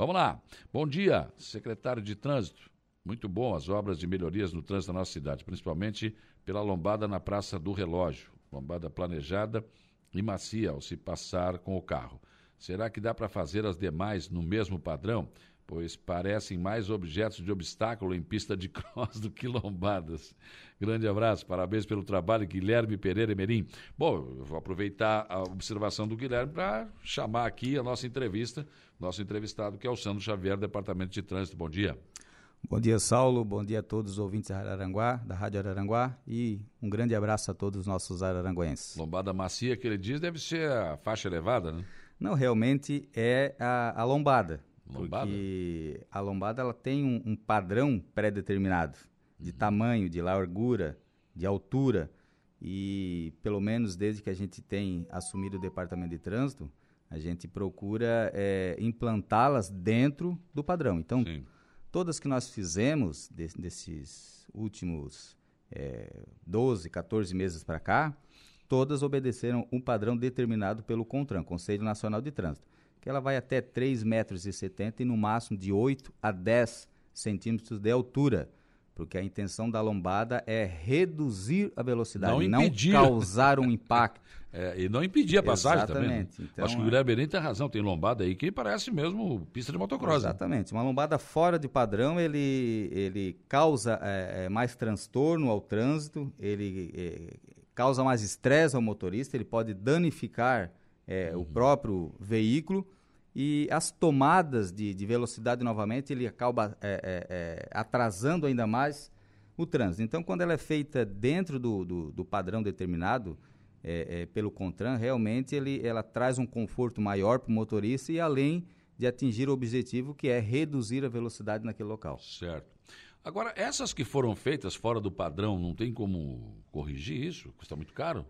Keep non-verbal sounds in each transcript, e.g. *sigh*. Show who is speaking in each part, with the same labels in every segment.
Speaker 1: Vamos lá. Bom dia, secretário de Trânsito. Muito bom as obras de melhorias no trânsito da nossa cidade, principalmente pela lombada na Praça do Relógio. Lombada planejada e macia ao se passar com o carro. Será que dá para fazer as demais no mesmo padrão? Pois parecem mais objetos de obstáculo em pista de *laughs* cross do que lombadas. Grande abraço, parabéns pelo trabalho, Guilherme Pereira Emerim. Bom, eu vou aproveitar a observação do Guilherme para chamar aqui a nossa entrevista, nosso entrevistado, que é o Sandro Xavier, Departamento de Trânsito. Bom dia.
Speaker 2: Bom dia, Saulo. Bom dia a todos os ouvintes da Araranguá, da Rádio Araranguá e um grande abraço a todos os nossos araranguenses.
Speaker 1: Lombada macia que ele diz deve ser a faixa elevada, né?
Speaker 2: Não, realmente é a, a lombada. Lombada? Porque a lombada ela tem um, um padrão pré-determinado de uhum. tamanho, de largura, de altura. E pelo menos desde que a gente tem assumido o departamento de trânsito, a gente procura é, implantá-las dentro do padrão. Então, Sim Todas que nós fizemos de, desses últimos é, 12, 14 meses para cá, todas obedeceram um padrão determinado pelo CONTRAN, Conselho Nacional de Trânsito, que ela vai até 3,70 metros e no máximo de 8 a 10 centímetros de altura porque a intenção da lombada é reduzir a velocidade, não, não causar um impacto. *laughs*
Speaker 1: é, e não impedir a passagem Exatamente. também. Né? Então, Acho que o Guilherme Berim tem razão, tem lombada aí que parece mesmo pista de motocross.
Speaker 2: Né? Exatamente. Né? Uma lombada fora de padrão, ele, ele causa é, é, mais transtorno ao trânsito, ele é, causa mais estresse ao motorista, ele pode danificar é, uhum. o próprio veículo e as tomadas de, de velocidade novamente ele acaba é, é, é, atrasando ainda mais o trânsito. Então, quando ela é feita dentro do, do, do padrão determinado é, pelo Contran, realmente ele, ela traz um conforto maior para o motorista e além de atingir o objetivo que é reduzir a velocidade naquele local.
Speaker 1: Certo. Agora, essas que foram feitas fora do padrão, não tem como corrigir isso? Custa muito caro?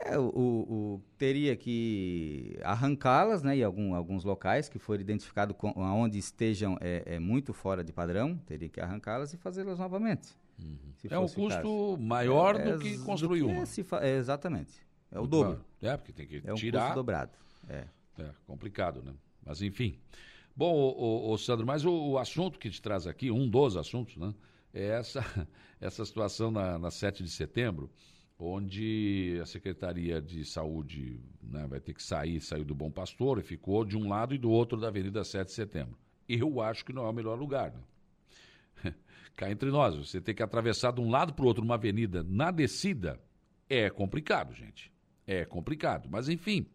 Speaker 2: É, o, o, teria que arrancá-las, né, em algum, alguns locais que for identificado com, onde estejam é, é, muito fora de padrão, teria que arrancá-las e fazê-las novamente.
Speaker 1: Uhum. É um custo maior é, do que construir do que uma.
Speaker 2: Se é, exatamente. É o dobro.
Speaker 1: É, porque tem que
Speaker 2: é
Speaker 1: tirar. É um
Speaker 2: custo dobrado. É.
Speaker 1: é complicado, né? Mas enfim. Bom, o, o, o Sandro, mas o, o, assunto que te traz aqui, um dos assuntos, né? É essa, *laughs* essa situação na, na 7 de setembro onde a Secretaria de Saúde né, vai ter que sair, saiu do Bom Pastor e ficou de um lado e do outro da Avenida 7 de Setembro. Eu acho que não é o melhor lugar. Né? *laughs* Cá entre nós, você ter que atravessar de um lado para o outro uma avenida na descida é complicado, gente. É complicado. Mas, enfim,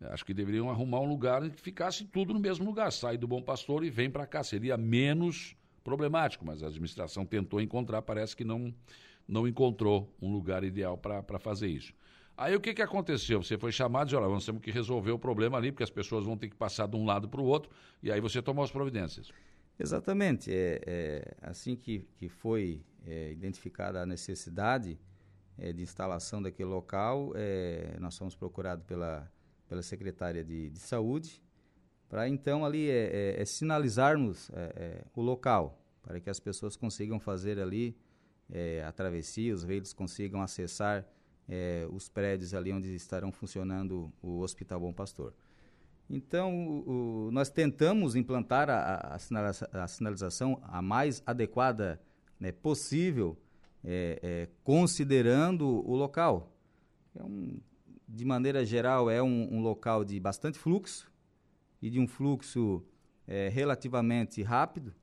Speaker 1: acho que deveriam arrumar um lugar em que ficasse tudo no mesmo lugar. Sai do Bom Pastor e vem para cá. Seria menos problemático, mas a administração tentou encontrar, parece que não não encontrou um lugar ideal para fazer isso. Aí o que, que aconteceu? Você foi chamado e olha, nós temos que resolver o problema ali, porque as pessoas vão ter que passar de um lado para o outro, e aí você tomou as providências.
Speaker 2: Exatamente. É, é assim que, que foi é, identificada a necessidade é, de instalação daquele local, é, nós fomos procurados pela, pela secretária de, de saúde, para então ali é, é, é sinalizarmos o local, para que as pessoas consigam fazer ali é, a travessia, os veículos consigam acessar é, os prédios ali onde estarão funcionando o Hospital Bom Pastor. Então, o, o, nós tentamos implantar a, a, a, sinalização a mais adequada né, possível, é, é, considerando o local. É um, de maneira geral, é um, um, local de bastante fluxo e de um fluxo é, relativamente rápido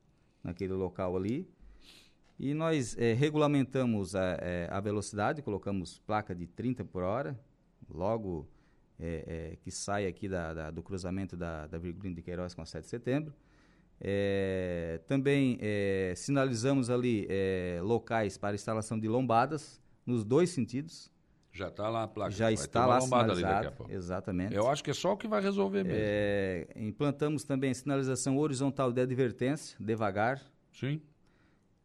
Speaker 2: naquele local ali. E nós é, regulamentamos a, é, a, velocidade, colocamos placa de 30 por hora, logo é, que sai aqui da, da, do cruzamento da, da Virgulino de Queiroz com a 7 de setembro. também sinalizamos ali locais para instalação de lombadas nos dois sentidos.
Speaker 1: Já está lá a placa.
Speaker 2: Já está lá exatamente.
Speaker 1: Eu acho que é só o que vai resolver
Speaker 2: mesmo. implantamos também sinalização horizontal de advertência, devagar.
Speaker 1: Sim.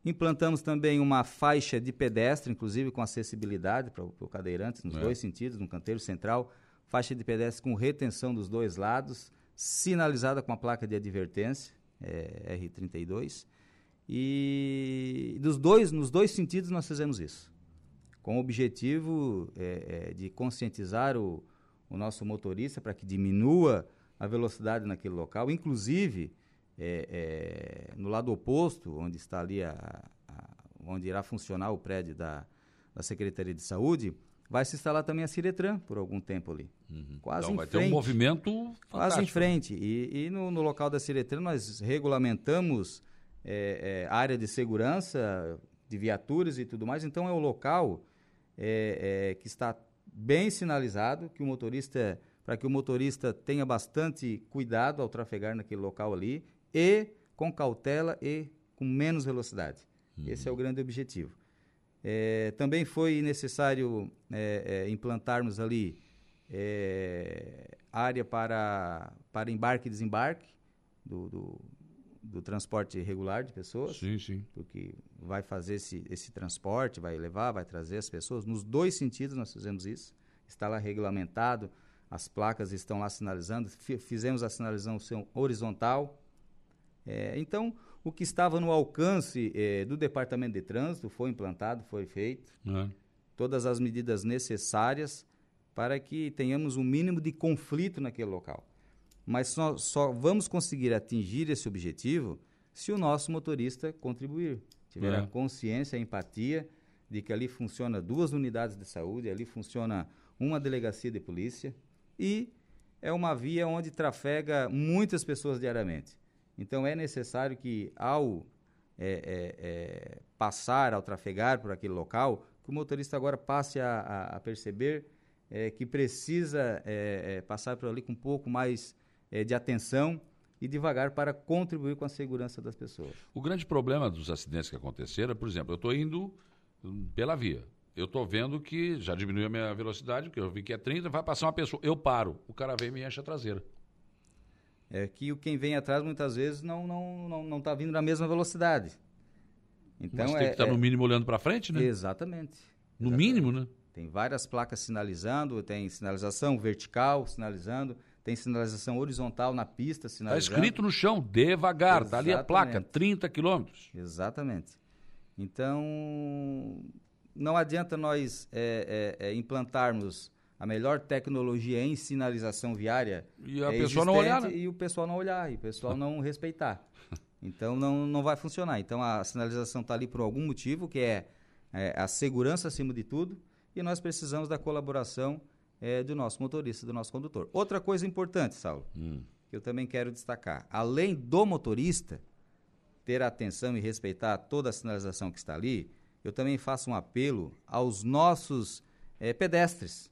Speaker 2: Implantamos também uma faixa de pedestre, inclusive com acessibilidade para o cadeirante, nos é. dois sentidos, no canteiro central. Faixa de pedestre com retenção dos dois lados, sinalizada com a placa de advertência, é, R32. E dos dois, nos dois sentidos nós fizemos isso, com o objetivo é, é, de conscientizar o, o nosso motorista para que diminua a velocidade naquele local. Inclusive, é, é, no lado oposto, onde está ali a, a, onde irá funcionar o prédio da, da Secretaria de Saúde, vai se instalar também a Ciretran por algum tempo ali.
Speaker 1: Uhum. Quase então, em vai frente. ter um movimento fantástico.
Speaker 2: Quase em frente. E, e no, no, local da Ciretran nós regulamentamos é, é, área de segurança, de viaturas e tudo mais. Então é o local é, é que está bem sinalizado, que o motorista, para que o motorista tenha bastante cuidado ao trafegar naquele local ali e com cautela e com menos velocidade. Uhum. Esse é o grande objetivo. É, também foi necessário é, é, implantarmos ali é, área para, para embarque e desembarque do, do, do, transporte regular de pessoas.
Speaker 1: Sim, sim.
Speaker 2: Porque vai fazer esse, esse transporte, vai levar, vai trazer as pessoas. Nos dois sentidos nós fizemos isso. Está lá regulamentado, as placas estão lá sinalizando. Fizemos a sinalização horizontal. É, então, o que estava no alcance eh, do Departamento de Trânsito foi implantado, foi feito. É. Todas as medidas necessárias para que tenhamos um mínimo de conflito naquele local. Mas só, só vamos conseguir atingir esse objetivo se o nosso motorista contribuir, tiver é. a consciência, a empatia de que ali funciona duas unidades de saúde, ali funciona uma delegacia de polícia e é uma via onde trafega muitas pessoas diariamente. Então é necessário que ao é, é, é, passar, ao trafegar por aquele local, que o motorista agora passe a, a, a perceber é, que precisa é, passar por ali com um pouco mais de atenção e devagar para contribuir com a segurança das pessoas.
Speaker 1: O grande problema dos acidentes que aconteceram, por exemplo, eu estou indo pela via. Eu estou vendo que já diminuiu a minha velocidade, porque eu vi que é 30, vai passar uma pessoa. Eu paro, o cara vem e me enche a traseira
Speaker 2: é que o quem vem atrás muitas vezes não não não não está vindo na mesma velocidade.
Speaker 1: Então Mas tem é, que estar tá, é, no mínimo olhando para frente, né?
Speaker 2: Exatamente.
Speaker 1: No exatamente. mínimo, né?
Speaker 2: Tem várias placas sinalizando, tem sinalização vertical sinalizando, tem sinalização horizontal na pista
Speaker 1: tá
Speaker 2: sinalizando.
Speaker 1: Está escrito no chão, devagar, está ali a placa, 30 quilômetros.
Speaker 2: Exatamente. Então, não adianta nós é, é, é implantarmos a melhor tecnologia em sinalização viária
Speaker 1: e a é pessoa não olhar, né?
Speaker 2: e o pessoal não olhar e o pessoal não respeitar. *laughs* Então não, não vai funcionar. Então a sinalização está ali por algum motivo, que é, é, a segurança acima de tudo, e nós precisamos da colaboração é, do nosso motorista, do nosso condutor. Outra coisa importante, Saulo, hum. que eu também quero destacar, além do motorista ter atenção e respeitar toda a sinalização que está ali, eu também faço um apelo aos nossos é, pedestres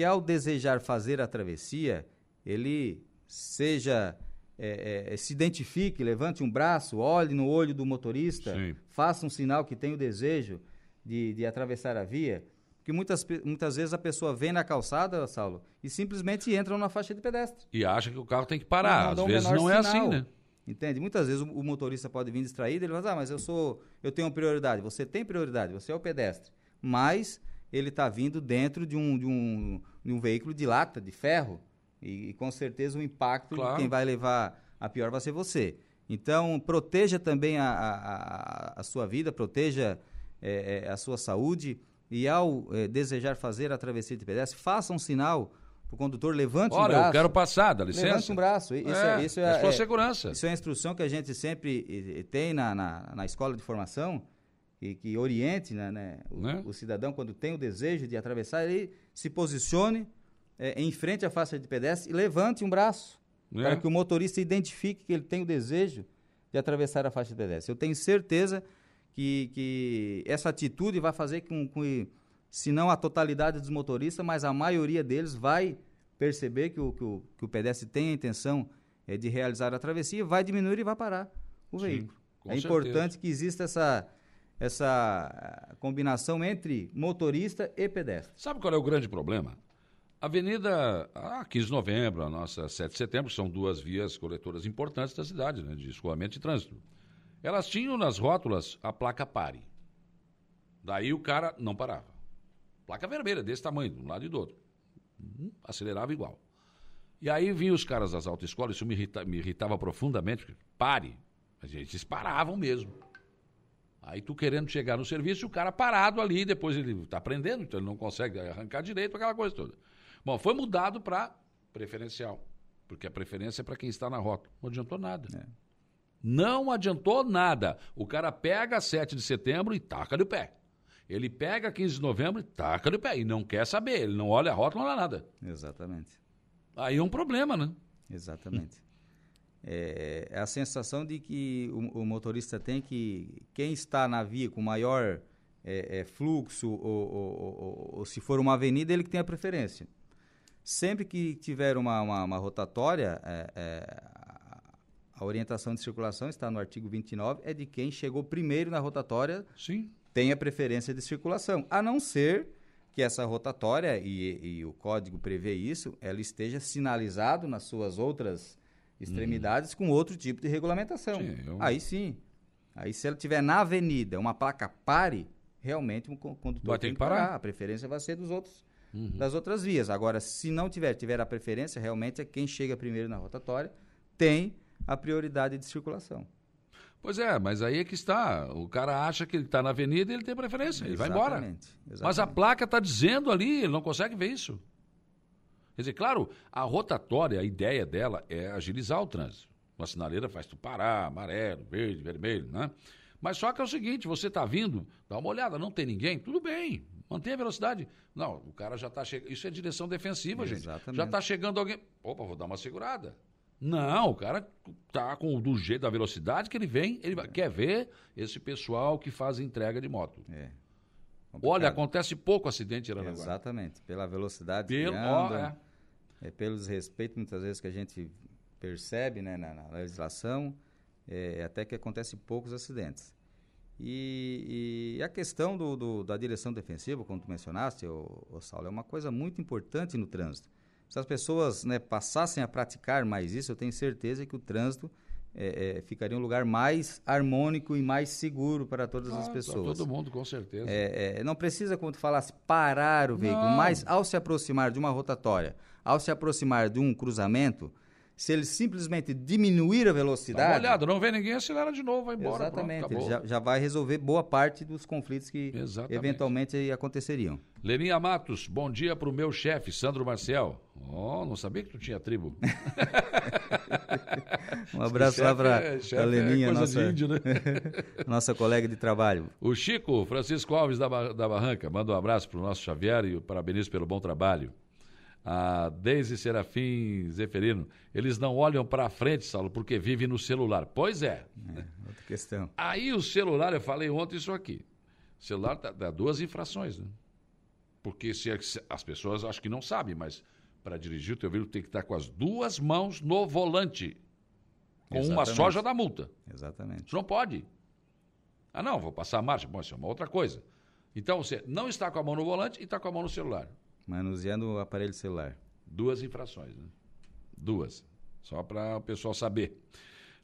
Speaker 2: que ao desejar fazer a travessia, ele seja é, é, se identifique, levante um braço, olhe no olho do motorista, Sim. faça um sinal que tem o desejo de, de atravessar a via. Porque muitas, muitas vezes a pessoa vem na calçada, Saulo, e simplesmente entra na faixa de pedestre.
Speaker 1: E acha que o carro tem que parar. Às vezes não é assim, né?
Speaker 2: Entende? Muitas vezes o, o, motorista pode vir distraído, ele fala, ah, mas eu sou, eu tenho prioridade. Você tem prioridade, você é o pedestre. Mas ele está vindo dentro de um, de, um, de um veículo de lata, de ferro, e, e com certeza o impacto claro. de quem vai levar a pior vai ser você. Então, proteja também a, a, a sua vida, proteja é, é, a sua saúde, e ao é, desejar fazer a travessia de pedestre, faça um sinal o condutor levante
Speaker 1: Olha,
Speaker 2: um braço.
Speaker 1: eu quero passar, dá licença.
Speaker 2: Levante um braço. Isso é,
Speaker 1: é, isso é, é a sua segurança.
Speaker 2: Isso é a instrução que a gente sempre tem na, na, na escola de formação, que, que oriente né, né, o, né? o, cidadão, quando tem o desejo de atravessar, ele se posicione é, em frente à faixa de pedestre e levante um braço, né? para que o motorista identifique que ele tem o desejo de atravessar a faixa de pedestre. Eu tenho certeza que, que essa atitude vai fazer com, que, se não a totalidade dos motoristas, mas a maioria deles vai perceber que o, que o, que o pedestre tem a intenção é, de realizar a travessia, vai diminuir e vai parar o Sim, veículo. É certeza. importante que exista essa essa eh, combinação entre motorista e pedestre.
Speaker 1: Sabe qual é o grande problema? Avenida ah, 15 de novembro, a nossa 7 de setembro, são duas vias coletoras importantes da cidade, né, de escoamento de trânsito. Elas tinham nas rótulas a placa pare. Daí o cara não parava. Placa vermelha, desse tamanho, de um lado e do outro. Hum, acelerava igual. E aí vinham os caras das autoescolas, isso me, irrita, me irritava profundamente. Pare. Mas eles paravam mesmo. Aí tu querendo chegar no serviço o cara parado ali, depois ele está aprendendo, então ele não consegue arrancar direito, aquela coisa toda. Bom, foi mudado para preferencial. Porque a preferência é para quem está na rota. Não adiantou nada.
Speaker 2: É.
Speaker 1: Não adiantou nada. O cara pega 7 de setembro e taca de pé. Ele pega 15 de novembro e taca de pé. E não quer saber. Ele não olha a rota, não olha nada.
Speaker 2: Exatamente.
Speaker 1: Aí é um problema, né?
Speaker 2: Exatamente. É, é a sensação de que o, o, motorista tem que quem está na via com maior é, é, fluxo ou, ou, ou, ou, se for uma avenida, ele que tem a preferência. Sempre que tiver uma, uma, uma rotatória, é, é, a orientação de circulação está no artigo 29, é de quem chegou primeiro na rotatória
Speaker 1: Sim.
Speaker 2: tem a preferência de circulação, a não ser que essa rotatória, e, e o código prevê isso, ela esteja sinalizado nas suas outras extremidades com outro tipo de regulamentação. Sim, eu... Aí sim. Aí se ela tiver na avenida uma placa pare, realmente o condutor
Speaker 1: vai tem que parar. parar.
Speaker 2: A preferência vai ser dos outros, uhum. das outras vias. Agora, se não tiver, tiver a preferência, realmente é quem chega primeiro na rotatória tem a prioridade de circulação.
Speaker 1: Pois é, mas aí é que está. O cara acha que ele está na avenida e ele tem preferência, ele vai embora. Exatamente. Mas a placa está dizendo ali, ele não consegue ver isso. Quer dizer, claro, a rotatória, a ideia dela é agilizar o trânsito. Uma sinaleira faz tu parar, amarelo, verde, vermelho, né? Mas só que é o seguinte, você está vindo, dá uma olhada, não tem ninguém, tudo bem, mantém a velocidade. Não, o cara já está chegando, isso é direção defensiva, Exatamente. gente. Já está chegando alguém, opa, vou dar uma segurada. Não, o cara tá com do jeito da velocidade que ele vem, ele é. quer ver esse pessoal que faz entrega de moto. É. Olha, acontece pouco acidente em Aranaguá.
Speaker 2: Exatamente, pela velocidade Pelo, que anda. Ó, é é, pelo desrespeito muitas vezes que a gente percebe né, na, na legislação, é, até que acontece poucos acidentes. E, e a questão do, do, da direção defensiva, como tu mencionaste, o, o Saulo, é uma coisa muito importante no trânsito. Se as pessoas né, passassem a praticar mais isso, eu tenho certeza que o trânsito é, é, ficaria um lugar mais harmônico e mais seguro para todas ah, as pessoas.
Speaker 1: todo mundo, com certeza.
Speaker 2: É, é, não precisa, como tu falasse, parar o veículo, não. mas ao se aproximar de uma rotatória, ao se aproximar de um cruzamento, se ele simplesmente diminuir a velocidade. Dá
Speaker 1: uma olhada, não vê ninguém, acelera de novo, vai embora.
Speaker 2: Exatamente, pronto, já, já, vai resolver boa parte dos conflitos que exatamente. eventualmente aconteceriam.
Speaker 1: Leninha Matos, bom dia para o meu chefe, Sandro Marcel. Oh, não sabia que tu tinha tribo. *laughs*
Speaker 2: um abraço lá para é, a Leninha, é nossa, índio, né? *laughs* nossa colega de trabalho.
Speaker 1: O Chico Francisco Alves da, da Barranca, manda um abraço para o nosso Xavier e parabenizo pelo bom trabalho a Deise Serafim Zeferino, eles não olham para frente, Saulo, porque vivem no celular. Pois é.
Speaker 2: é outra questão.
Speaker 1: Aí o celular, eu falei ontem isso aqui. O celular dá, dá duas infrações, né? Porque se, as pessoas acho que não sabem, mas para dirigir o teu veículo tem que estar com as duas mãos no volante. Com Exatamente. uma só já dá multa.
Speaker 2: Exatamente.
Speaker 1: Isso não pode. Ah, não, vou passar a marcha. Bom, isso é uma outra coisa. Então você não está com a mão no volante e está com a mão no celular.
Speaker 2: Manuseando o aparelho celular.
Speaker 1: Duas infrações, né? Duas. Só para o pessoal saber.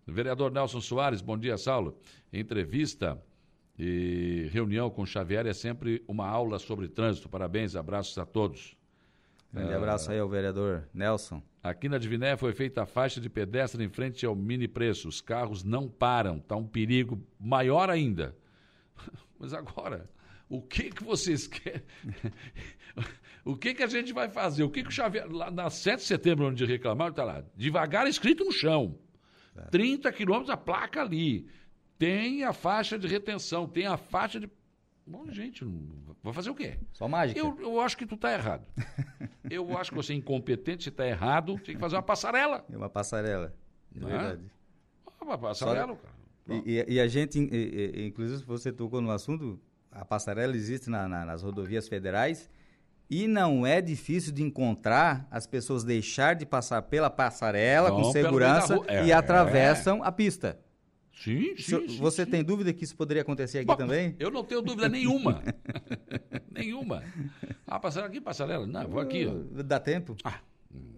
Speaker 1: Vereador Nelson Soares, bom dia, Saulo. Entrevista e reunião com Xavier é sempre uma aula sobre trânsito. Parabéns, abraços a todos.
Speaker 2: Grande uh, abraço aí ao vereador Nelson.
Speaker 1: Aqui na Diviné foi feita a faixa de pedestre em frente ao mini preço. Os carros não param, está um perigo maior ainda. *laughs* Mas agora, o que que vocês querem? O que que a gente vai fazer? O que que o Xavier, lá na 7 de setembro, onde reclamaram, está lá, devagar escrito no chão. Certo. 30 quilômetros a placa ali. Tem a faixa de retenção, tem a faixa de. Bom, gente, vai fazer o quê?
Speaker 2: Só mágica.
Speaker 1: Eu, eu acho que tu está errado. *laughs* eu acho que você é incompetente, você está errado, tem que fazer uma passarela.
Speaker 2: É uma passarela. É Não é? verdade.
Speaker 1: É? Uma passarela, Só... cara.
Speaker 2: E, e, e, a gente, inclusive, você tocou no assunto, a passarela existe na, na, nas rodovias federais e não é difícil de encontrar as pessoas deixar de passar pela passarela com segurança é, e atravessam é. a pista.
Speaker 1: Sim, sim,
Speaker 2: sim Você
Speaker 1: sim.
Speaker 2: tem dúvida que isso poderia acontecer aqui Bom, também?
Speaker 1: Eu não tenho dúvida nenhuma. *laughs* nenhuma. Ah, passarela aqui, passarela. Não, vou aqui. Ó.
Speaker 2: Dá tempo?
Speaker 1: Ah,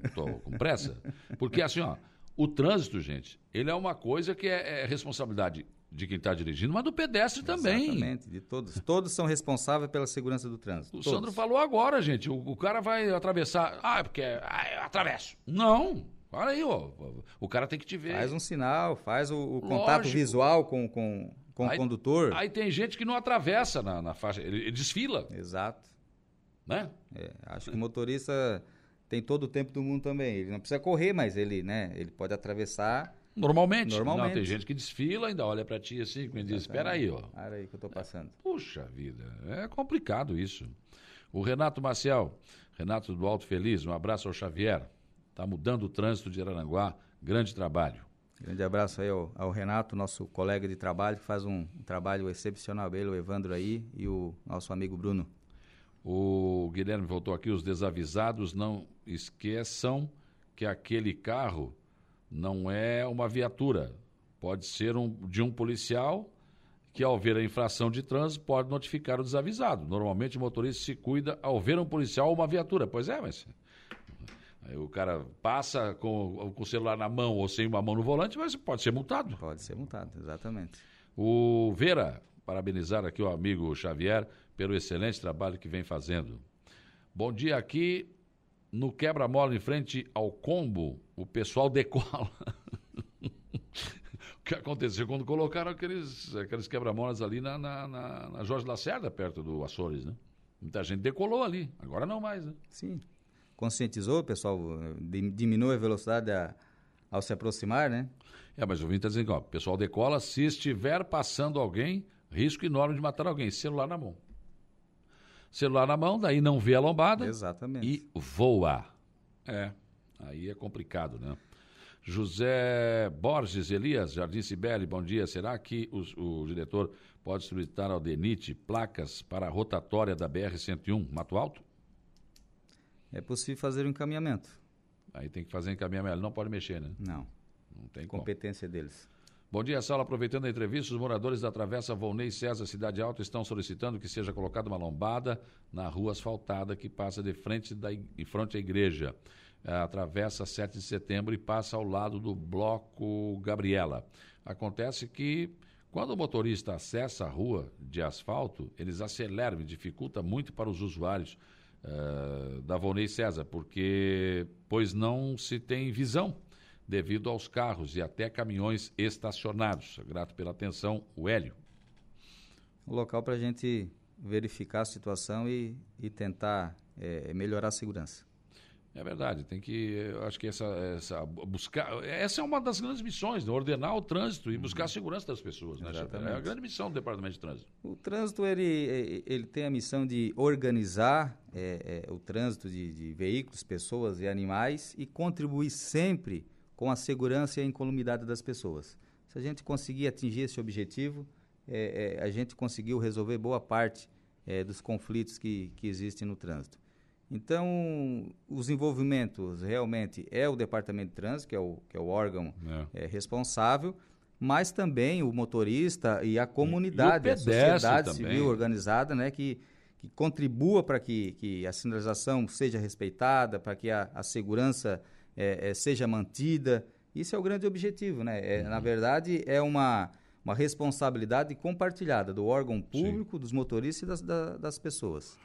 Speaker 1: estou com pressa. Porque assim, ó, o trânsito, gente, ele é uma coisa que é, é responsabilidade de quem está dirigindo, mas do pedestre também.
Speaker 2: Exatamente, de todos. Todos são responsáveis pela segurança do trânsito.
Speaker 1: O
Speaker 2: todos.
Speaker 1: Sandro falou agora, gente. O, o, cara vai atravessar. Ah, é porque. Ah, eu atravesso. Não. Olha aí, ó. O cara tem que te ver.
Speaker 2: Faz um sinal, faz o, o contato visual com, com, com aí, o condutor.
Speaker 1: Aí tem gente que não atravessa na, na faixa, ele, ele desfila.
Speaker 2: Exato.
Speaker 1: Né?
Speaker 2: É, acho que o motorista tem todo o tempo do mundo também. Ele não precisa correr, mas ele, né, ele pode atravessar
Speaker 1: Normalmente.
Speaker 2: Normalmente.
Speaker 1: Não, tem gente que desfila, ainda olha para ti assim, e diz, espera aí, ó.
Speaker 2: Olha aí que eu tô passando.
Speaker 1: Puxa vida, é complicado isso. O Renato Maciel, Renato do Alto Feliz, um abraço ao Xavier. Está mudando o trânsito de Araranguá, grande trabalho.
Speaker 2: Grande abraço aí ao, ao Renato, nosso colega de trabalho, que faz um, um trabalho excepcional, ele, o Evandro aí e o nosso amigo Bruno.
Speaker 1: O Guilherme voltou aqui, os desavisados não esqueçam que aquele carro não é uma viatura. Pode ser um, de um policial que, ao ver a infração de trânsito, pode notificar o desavisado. Normalmente, o motorista se cuida ao ver um policial ou uma viatura. Pois é, mas. Aí o cara passa com, com o celular na mão ou sem uma mão no volante, mas pode ser multado.
Speaker 2: Pode ser multado, exatamente.
Speaker 1: O Vera, parabenizar aqui o amigo Xavier pelo excelente trabalho que vem fazendo. Bom dia aqui no quebra-mola em frente ao combo, o pessoal decola. *laughs* o que aconteceu quando colocaram aqueles, aqueles quebra-molas ali na, na, na, na Jorge Lacerda, perto do Açores, né? Muita gente decolou ali, agora não mais, né?
Speaker 2: Sim. Conscientizou, o pessoal diminui a velocidade a, ao se aproximar, né?
Speaker 1: É, mas o Vini está dizendo que ó, o pessoal decola se estiver passando alguém, risco enorme de matar alguém, celular na mão celular na mão, daí não vê a lombada.
Speaker 2: Exatamente.
Speaker 1: E voa. É, aí é complicado, né? José Borges Elias, Jardim Cibele, bom dia. Será que os, o diretor pode solicitar ao DENIT placas para a rotatória da BR-101, Mato Alto?
Speaker 2: É possível fazer o um encaminhamento.
Speaker 1: Aí tem que fazer encaminhamento, ele não pode mexer, né?
Speaker 2: Não.
Speaker 1: Não tem
Speaker 2: Competência
Speaker 1: como.
Speaker 2: deles.
Speaker 1: Bom dia, Sala. Aproveitando a entrevista, os moradores da Travessa Volney César, Cidade Alta, estão solicitando que seja colocada uma lombada na rua asfaltada que passa de frente, da, em frente à igreja. Atravessa 7 de setembro e passa ao lado do Bloco Gabriela. Acontece que quando o motorista acessa a rua de asfalto, eles aceleram e dificulta muito para os usuários uh, da Volney César, porque pois não se tem visão devido aos carros e até caminhões estacionados. Grato pela atenção, o Hélio.
Speaker 2: Local para a gente verificar a situação e, e tentar é, melhorar a segurança.
Speaker 1: É verdade, tem que, acho que essa, essa buscar, essa é uma das grandes missões, né? ordenar o trânsito e buscar a segurança das pessoas, né? É a grande missão do Departamento de Trânsito.
Speaker 2: O trânsito ele, ele tem a missão de organizar é, é, o trânsito de, de veículos, pessoas e animais e contribuir sempre com a segurança e a incolumidade das pessoas. Se a gente conseguir atingir esse objetivo, é, a gente conseguiu resolver boa parte dos conflitos que, que existem no trânsito. Então, os envolvimentos realmente é o Departamento de Trânsito, que é o, que é o órgão é. é responsável, mas também o motorista e a comunidade, e, e a sociedade também. civil organizada, né, que, que contribua para que, que a sinalização seja respeitada, para que a, a segurança é, é, seja mantida. Isso é o grande objetivo, né? É, uhum. Na verdade, é uma, uma responsabilidade compartilhada do órgão público, Sim. dos motoristas e das, da, das pessoas.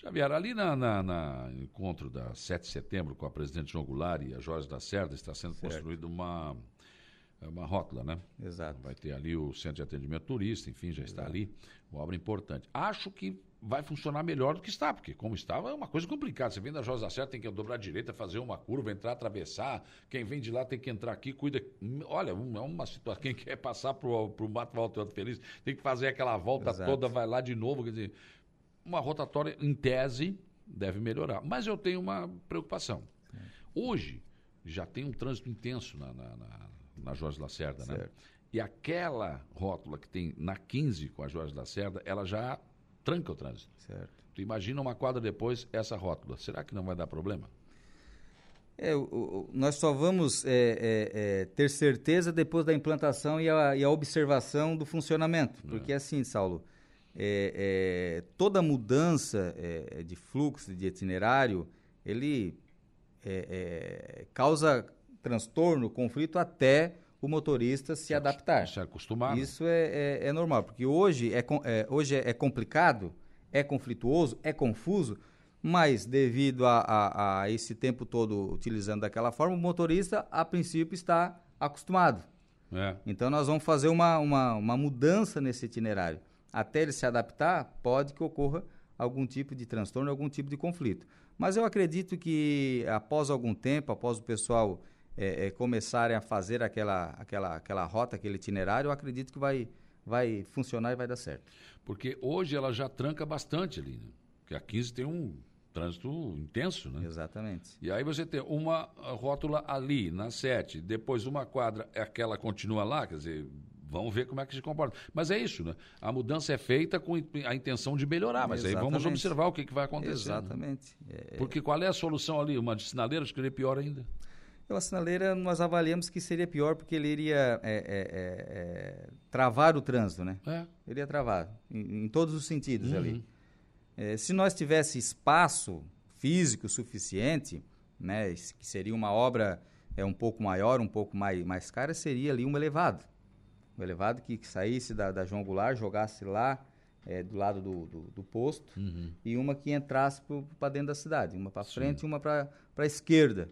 Speaker 1: Xavier, ali na, na, na, encontro da 7 de setembro com a presidente João Goulart e a Jorge da Cerda está sendo certo. construída uma, uma rótula, né?
Speaker 2: Exato.
Speaker 1: Vai ter ali o centro de atendimento turista, enfim, já Exato. está ali, uma obra importante. Acho que vai funcionar melhor do que está, porque como estava é uma coisa complicada. Você vem da Josa Serra, tem que dobrar a direita, fazer uma curva, entrar, atravessar. Quem vem de lá tem que entrar aqui, cuida. Olha, é uma situação. Quem quer passar para o Mato Volta Feliz tem que fazer aquela volta Exato. toda, vai lá de novo. Quer dizer, uma rotatória, em tese, deve melhorar. Mas eu tenho uma preocupação. Hoje, já tem um trânsito intenso na, na, na, na Jorge Lacerda, né? certo. né? E aquela rótula que tem na 15 com a Jorge Lacerda, ela já tranca o trânsito.
Speaker 2: Certo.
Speaker 1: Tu imagina uma quadra depois essa rótula. Será que não vai dar problema?
Speaker 2: É, o, o, nós só vamos é, é, é, ter certeza depois da implantação e a, e a observação do funcionamento. É. Porque assim, Saulo, é, toda mudança de fluxo, de itinerário, ele causa transtorno, conflito até o motorista se adaptar.
Speaker 1: Se acostumar.
Speaker 2: Isso é, é, é, normal, porque hoje, é, é, hoje é complicado, é conflituoso, é confuso, mas devido a, a, a, esse tempo todo utilizando daquela forma, o motorista, a princípio, está acostumado.
Speaker 1: É.
Speaker 2: Então, nós vamos fazer uma, uma, uma mudança nesse itinerário. Até ele se adaptar, pode que ocorra algum tipo de transtorno, algum tipo de conflito. Mas eu acredito que após algum tempo, após o pessoal é, é, começarem a fazer aquela, aquela, aquela rota, aquele itinerário, eu acredito que vai, vai funcionar e vai dar certo.
Speaker 1: Porque hoje ela já tranca bastante ali, né? Porque a 15 tem um trânsito intenso, né?
Speaker 2: Exatamente.
Speaker 1: E aí você tem uma rótula ali, na 7, depois uma quadra, aquela continua lá, quer dizer, vamos ver como é que se comporta. Mas é isso, né? A mudança é feita com a intenção de melhorar, mas Exatamente. aí vamos observar o que, que vai acontecer.
Speaker 2: Né? Exatamente.
Speaker 1: Né? É... Porque qual é a solução ali? Uma de sinaleira, acho que seria pior ainda.
Speaker 2: A sinaleira nós avaliamos que seria pior porque ele iria é, é, é, é travar o trânsito, né?
Speaker 1: É.
Speaker 2: Ele ia travar, em, em todos os sentidos uhum. ali. É, se nós tivesse espaço físico suficiente, né, que seria uma obra é, um pouco maior, um pouco mais, mais cara, seria ali um elevado. Um elevado que, que saísse da, da João Goulart, jogasse lá é, do lado do, do, do posto,
Speaker 1: uhum.
Speaker 2: e uma que entrasse para dentro da cidade, uma para frente e uma para a esquerda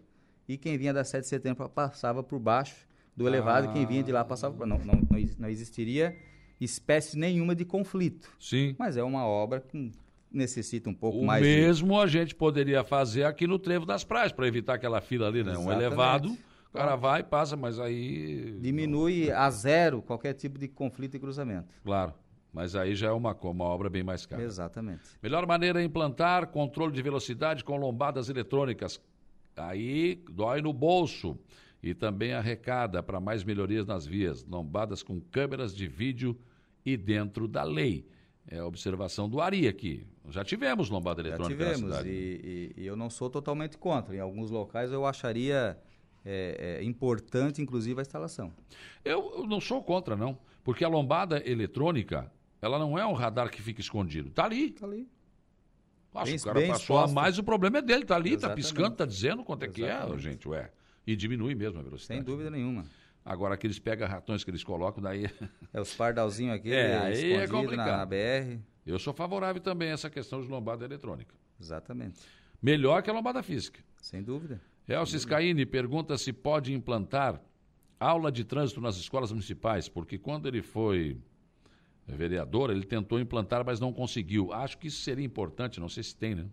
Speaker 2: e quem vinha da 7 de setembro passava por baixo do elevado, ah. e quem vinha de lá passava por não, não, não, existiria espécie nenhuma de conflito.
Speaker 1: Sim.
Speaker 2: Mas é uma obra que necessita um pouco
Speaker 1: o
Speaker 2: mais.
Speaker 1: O mesmo de... a gente poderia fazer aqui no Trevo das Praias, para evitar aquela fila ali, né? Exatamente. Um elevado, cara vai e passa, mas aí.
Speaker 2: Diminui a zero qualquer tipo de conflito e cruzamento.
Speaker 1: Claro. Mas aí já é uma, uma obra bem mais cara.
Speaker 2: Exatamente.
Speaker 1: Melhor maneira é implantar controle de velocidade com lombadas eletrônicas. Aí dói no bolso e também arrecada para mais melhorias nas vias, lombadas com câmeras de vídeo e dentro da lei. É a observação do Ari aqui. Já tivemos lombada eletrônica
Speaker 2: Já tivemos, e, e, e, eu não sou totalmente contra. Em alguns locais eu acharia é, é, importante, inclusive, a instalação.
Speaker 1: Eu, eu, não sou contra, não. Porque a lombada eletrônica, ela não é um radar que fica escondido. Está ali.
Speaker 2: Está ali.
Speaker 1: Nossa, bem, o cara passou a mais, o problema é dele, tá ali, Exatamente. tá piscando, tá dizendo quanto é Exatamente. que é, gente, ué. E diminui mesmo a velocidade.
Speaker 2: Sem dúvida nenhuma.
Speaker 1: Agora, aqueles pega-ratões que eles colocam, daí... *laughs*
Speaker 2: É os pardalzinhos aqui,
Speaker 1: é, aí é complicado.
Speaker 2: Na, na BR.
Speaker 1: Eu sou favorável também a essa questão de lombada eletrônica.
Speaker 2: Exatamente.
Speaker 1: Melhor que a lombada física.
Speaker 2: Sem dúvida.
Speaker 1: Elcis Caine pergunta se pode implantar aula de trânsito nas escolas municipais, porque quando ele foi vereador, ele tentou implantar, mas não conseguiu. Acho que isso seria importante, não sei se tem, né?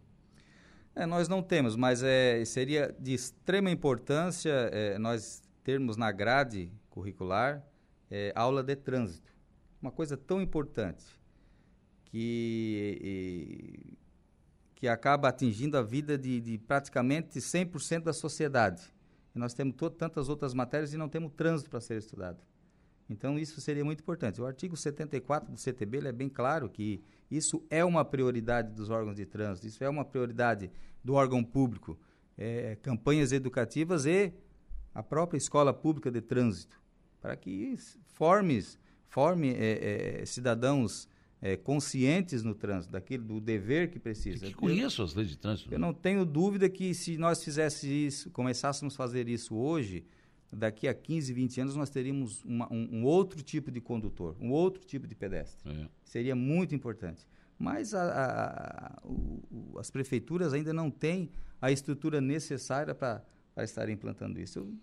Speaker 2: É, nós não temos, mas é, seria de extrema importância é, nós termos na grade curricular é, aula de trânsito. Uma coisa tão importante que, que acaba atingindo a vida de, de praticamente 100% da sociedade. E nós temos tantas outras matérias e não temos trânsito para ser estudado. Então, isso seria muito importante. O artigo 74 do CTB é bem claro que isso é uma prioridade dos órgãos de trânsito, isso é uma prioridade do órgão público. É, campanhas educativas e a própria escola pública de trânsito, para que formes, forme é, é, cidadãos é, conscientes no trânsito, daquele, do dever que precisa.
Speaker 1: Que conheço as leis de trânsito.
Speaker 2: Eu né? não tenho dúvida que se nós fizéssemos isso, começássemos a fazer isso hoje, daqui a 15, 20 anos nós teríamos uma, um, um, outro tipo de condutor, um outro tipo de pedestre.
Speaker 1: É.
Speaker 2: Seria muito importante. Mas a, a, a, o, as prefeituras ainda não têm a estrutura necessária para estar implantando isso. Eu,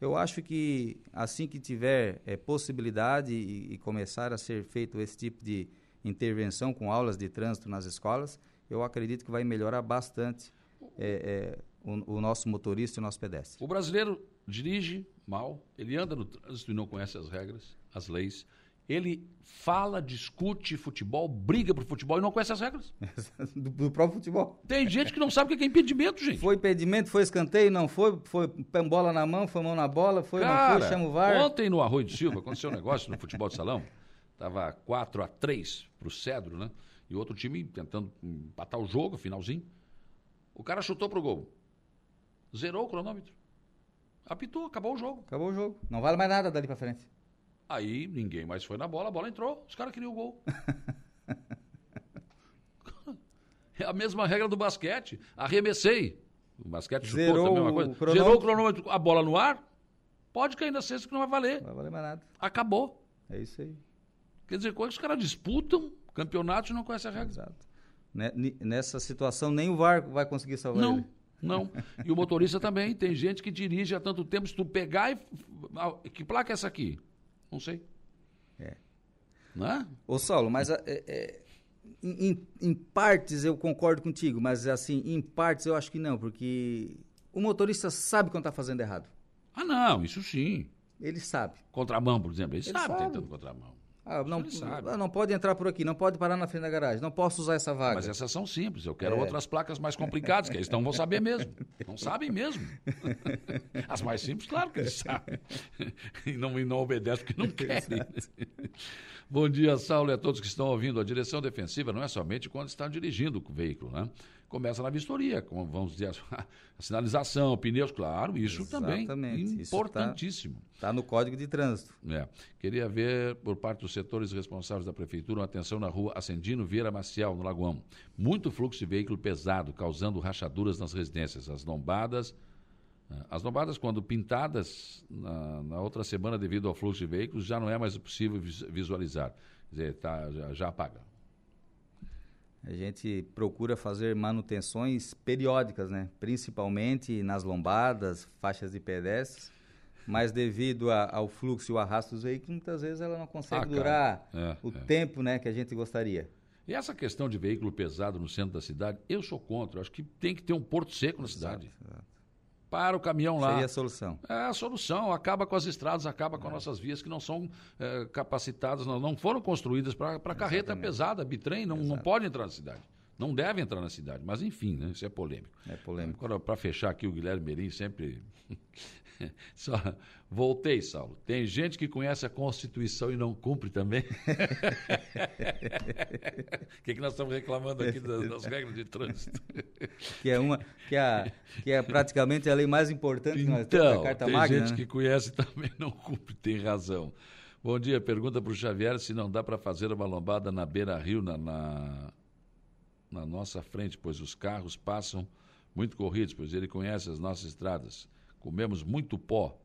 Speaker 2: eu, acho que assim que tiver é, possibilidade e, e, começar a ser feito esse tipo de intervenção com aulas de trânsito nas escolas, eu acredito que vai melhorar bastante é, é, o, o nosso motorista e o nosso pedestre.
Speaker 1: O brasileiro dirige mal, ele anda no trânsito e não conhece as regras, as leis. Ele fala, discute futebol, briga por futebol e não conhece as regras. *laughs*
Speaker 2: do, do, próprio futebol.
Speaker 1: Tem gente que não sabe o que é impedimento, gente.
Speaker 2: Foi impedimento, foi escanteio, não foi, foi bola na mão, foi mão na bola, foi,
Speaker 1: Cara,
Speaker 2: não foi, chama o VAR.
Speaker 1: Ontem no Arroio de Silva aconteceu um negócio no futebol de salão. Tava 4 a 3 pro Cedro, né? E outro time tentando empatar o jogo, finalzinho. O cara chutou pro gol. Zerou o cronômetro. Apitou, acabou o jogo.
Speaker 2: Acabou o jogo. Não vale mais nada dali pra frente.
Speaker 1: Aí ninguém mais foi na bola, a bola entrou, os caras queriam o gol. *laughs* é a mesma regra do basquete. Arremessei. O basquete chutou
Speaker 2: Zerou
Speaker 1: também uma coisa. O Zerou o cronômetro, a bola no ar, pode cair na cesta que não vai valer.
Speaker 2: Não vai valer mais nada.
Speaker 1: Acabou.
Speaker 2: É isso aí.
Speaker 1: Quer dizer, quando os caras disputam campeonatos e não conhecem a regra.
Speaker 2: Exato. Nessa situação, nem o VAR vai conseguir salvar
Speaker 1: não.
Speaker 2: ele.
Speaker 1: Não. E o *laughs* motorista também. Tem gente que dirige há tanto tempo. Se tu pegar e. Ah, que placa é essa aqui? Não sei.
Speaker 2: É.
Speaker 1: Não é?
Speaker 2: Ô, Saulo, mas é, é, em, em, partes eu concordo contigo, mas assim, em partes eu acho que não, porque o motorista sabe quando está fazendo errado.
Speaker 1: Ah, não, isso sim.
Speaker 2: Ele sabe.
Speaker 1: Contramão, por exemplo, ele, ele sabe, sabe tentando contramão.
Speaker 2: Ah, não, ah, não pode entrar por aqui, não pode parar na frente da garagem, não posso usar essa vaga.
Speaker 1: Mas essas são simples, eu quero é. outras placas mais complicadas, que eles não vão saber mesmo. Não sabem mesmo. *laughs* As mais simples, claro que eles sabem. E não, e não obedecem porque não querem. Bom dia, Saulo, e a todos que estão ouvindo. A direção defensiva não é somente quando está dirigindo o veículo, né? Começa na vistoria, como vamos dizer, a sinalização, pneus, claro, isso Exatamente. também importantíssimo.
Speaker 2: Está tá no Código de Trânsito.
Speaker 1: É. Queria ver, por parte dos setores responsáveis da Prefeitura, uma atenção na rua Ascendino Vieira Maciel, no Lagoão. Muito fluxo de veículo pesado, causando rachaduras nas residências. As lombadas é, as lombadas, quando pintadas na, na, outra semana devido ao fluxo de veículos, já não é mais possível visualizar. Quer dizer, tá, já, já apaga.
Speaker 2: A gente procura fazer manutenções periódicas, né? principalmente nas lombadas, faixas de pedestres, mas devido a, ao fluxo e o arrasto dos veículos, muitas vezes ela não consegue ah, durar é, o é. tempo né, que a gente gostaria.
Speaker 1: E essa questão de veículo pesado no centro da cidade, eu sou contra. Eu acho que tem que ter um porto seco na cidade. Exato, exato para o caminhão lá.
Speaker 2: Seria a solução.
Speaker 1: É a solução, acaba com as estradas, acaba com é. nossas vias que não são é, capacitadas, não, não foram construídas para carreta pesada, bitrem, não, não pode entrar na cidade. Não deve entrar na cidade, mas enfim, né, isso é polêmico.
Speaker 2: É polêmico. Agora,
Speaker 1: para fechar aqui, o Guilherme Merim sempre *laughs* Só voltei, Saulo. Tem gente que conhece a Constituição e não cumpre também. *laughs* O que, que nós estamos reclamando aqui das, das, regras de trânsito? *laughs*
Speaker 2: Que é uma, que é, que é praticamente a lei mais importante
Speaker 1: então, que nós Carta tem Magna. Tem gente né? que conhece e também não cumpre, tem razão. Bom dia, pergunta para o Xavier se não dá para fazer uma lombada na beira-rio, na, na, na nossa frente, pois os carros passam muito corridos, pois ele conhece as nossas estradas comemos muito pó.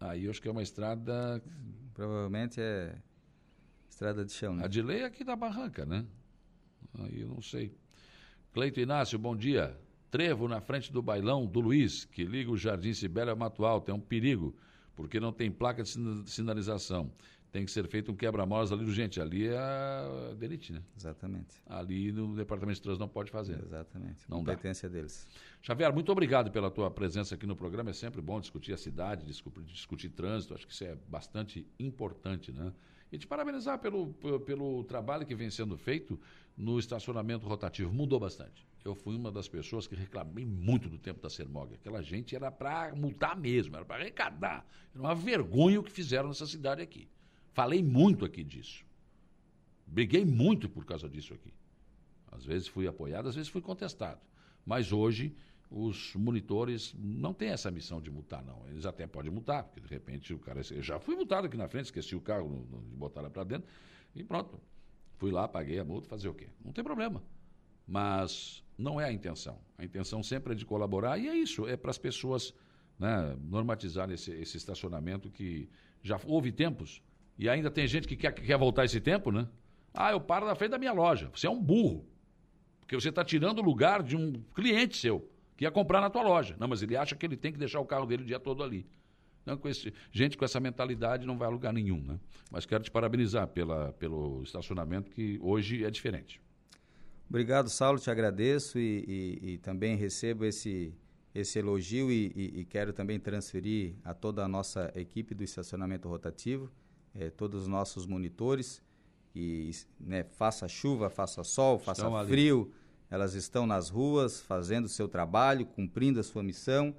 Speaker 1: Aí eu acho que é uma estrada.
Speaker 2: Provavelmente é estrada de chão. Né?
Speaker 1: A de lei é aqui da barranca, né? Aí eu não sei. Cleito Inácio, bom dia. Trevo na frente do bailão do Luiz, que liga o Jardim Sibéria Mato Alto. É um perigo, porque não tem placa de sinalização tem que ser feito um quebra-molas ali urgente. Ali é a Delite, né?
Speaker 2: Exatamente.
Speaker 1: Ali no Departamento de Trânsito não pode fazer.
Speaker 2: Exatamente. Não Competência dá. deles.
Speaker 1: Xavier, muito obrigado pela tua presença aqui no programa. É sempre bom discutir a cidade, discutir, discutir trânsito. Acho que isso é bastante importante, né? E te parabenizar pelo, pelo, trabalho que vem sendo feito no estacionamento rotativo. Mudou bastante. Eu fui uma das pessoas que reclamei muito do tempo da Sermog. Aquela gente era para multar mesmo, era para arrecadar. Era uma vergonha o que fizeram nessa cidade aqui. Falei muito aqui disso. Briguei muito por causa disso aqui. Às vezes fui apoiado, às vezes fui contestado. Mas hoje os monitores não têm essa missão de multar, não. Eles até podem multar, porque de repente o cara. Eu já fui multado aqui na frente, esqueci o carro no, no, de botar lá para dentro e pronto. Fui lá, paguei a multa, fazer o quê? Não tem problema. Mas não é a intenção. A intenção sempre é de colaborar e é isso, é para as pessoas né, normatizarem esse, esse estacionamento que já houve tempos e ainda tem gente que quer, que quer voltar esse tempo, né? Ah, eu paro na frente da minha loja. Você é um burro. Porque você está tirando o lugar de um cliente seu que ia comprar na tua loja. Não, mas ele acha que ele tem que deixar o carro dele o dia todo ali. Não, com esse, gente com essa mentalidade não vai a lugar nenhum, né? Mas quero te parabenizar pela, pelo estacionamento que hoje é diferente.
Speaker 2: Obrigado, Saulo, te agradeço e, e, e também recebo esse, esse elogio e, e, quero também transferir a toda a nossa equipe do estacionamento rotativo é, todos os nossos monitores, que né, faça chuva, faça sol, faça frio, elas estão nas ruas fazendo o seu trabalho, cumprindo a sua missão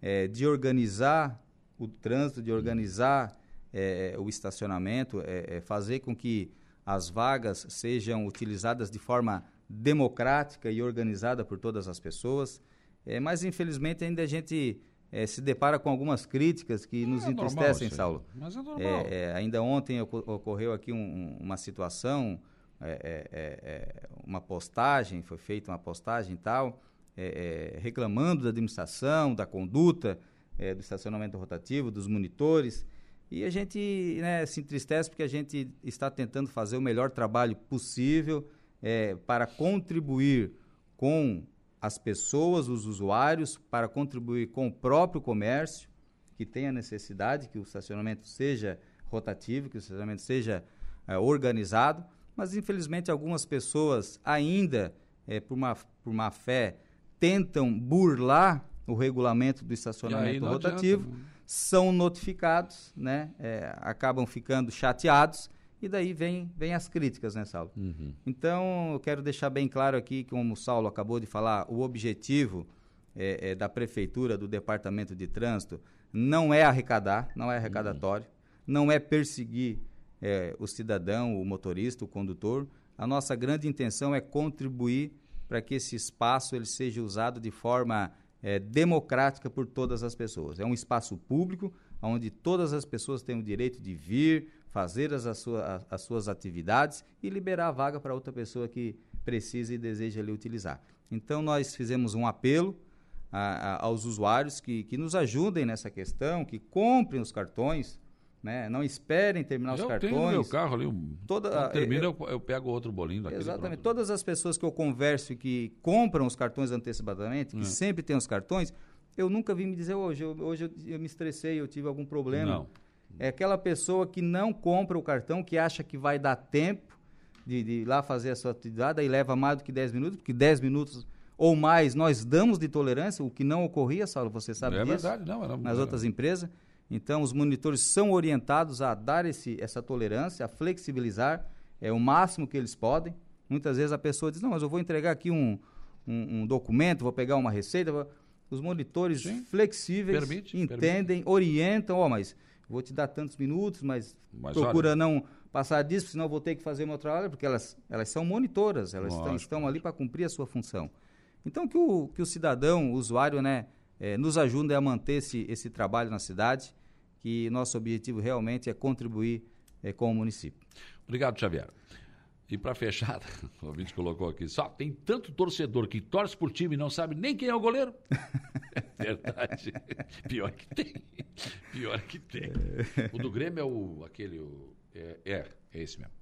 Speaker 2: é, de organizar o trânsito, de organizar é, o estacionamento, é, é, fazer com que as vagas sejam utilizadas de forma democrática e organizada por todas as pessoas. É, mas, infelizmente, ainda a gente é, se depara com algumas críticas que nos é entristecem, normal, Saulo.
Speaker 1: Mas é normal.
Speaker 2: É, ainda ontem ocorreu aqui um, uma situação, uma postagem, foi feita uma postagem e tal, reclamando da administração, da conduta do estacionamento rotativo, dos monitores. E a gente né, se entristece porque a gente está tentando fazer o melhor trabalho possível para contribuir com as pessoas, os usuários, para contribuir com o próprio comércio, que tem a necessidade que o estacionamento seja rotativo, que o estacionamento seja é, organizado, mas infelizmente algumas pessoas ainda, é, por, uma, por má fé, tentam burlar o regulamento do estacionamento rotativo, adianta, né? são notificados, né? É, acabam ficando chateados e daí vem, vem as críticas, né, Saulo? Uhum. Então, eu quero deixar bem claro aqui, como o Saulo acabou de falar, o objetivo é, é, da Prefeitura, do Departamento de Trânsito, não é arrecadar, não é arrecadatório, uhum. não é perseguir é, o cidadão, o motorista, o condutor. A nossa grande intenção é contribuir para que esse espaço ele seja usado de forma é, democrática por todas as pessoas. É um espaço público onde todas as pessoas têm o direito de vir, fazer as, as, sua, as suas atividades e liberar a vaga para outra pessoa que precisa e deseja ali utilizar. Então, nós fizemos um apelo a, a, aos usuários que, que nos ajudem nessa questão, que comprem os cartões, né? Não esperem terminar os cartões. Tenho
Speaker 1: meu carro ali, toda, termina eu, eu, eu, pego outro bolinho daquele
Speaker 2: Exatamente. Todas as pessoas que eu converso e que compram os cartões antecipadamente, que é. sempre têm os cartões, eu nunca vi me dizer hoje, eu, hoje eu, eu me estressei, eu tive algum problema. Não. É aquela pessoa que não compra o cartão, que acha que vai dar tempo de, de ir lá fazer a sua atividade, e leva mais do que 10 minutos, porque 10 minutos ou mais nós damos de tolerância, o que não ocorria, Saulo, você sabe é disso? É verdade, não. Era, nas era... outras empresas. Então, os monitores são orientados a dar esse, essa tolerância, a flexibilizar é, o máximo que eles podem. Muitas vezes a pessoa diz, não, mas eu vou entregar aqui um, um, um documento, vou pegar uma receita. Os monitores Sim. flexíveis permite, entendem, permite. orientam, ó, oh, mas vou te dar tantos minutos, mas, mas procura olha... não passar disso, senão vou ter que fazer meu trabalho, porque elas, elas são monitoras, elas estão, estão, ali para cumprir a sua função. Então, que o, que o cidadão, o usuário, né, é, nos ajude a manter esse, esse trabalho na cidade, que nosso objetivo realmente é contribuir é, com o município.
Speaker 1: Obrigado, Xavier. E para fechar, *laughs* o ouvinte colocou aqui, só tem tanto torcedor que torce por time e não sabe nem quem é o goleiro. *laughs* É verdade. Pior que tem. Pior que tem. O do Grêmio é o aquele. O, é, é, é esse mesmo.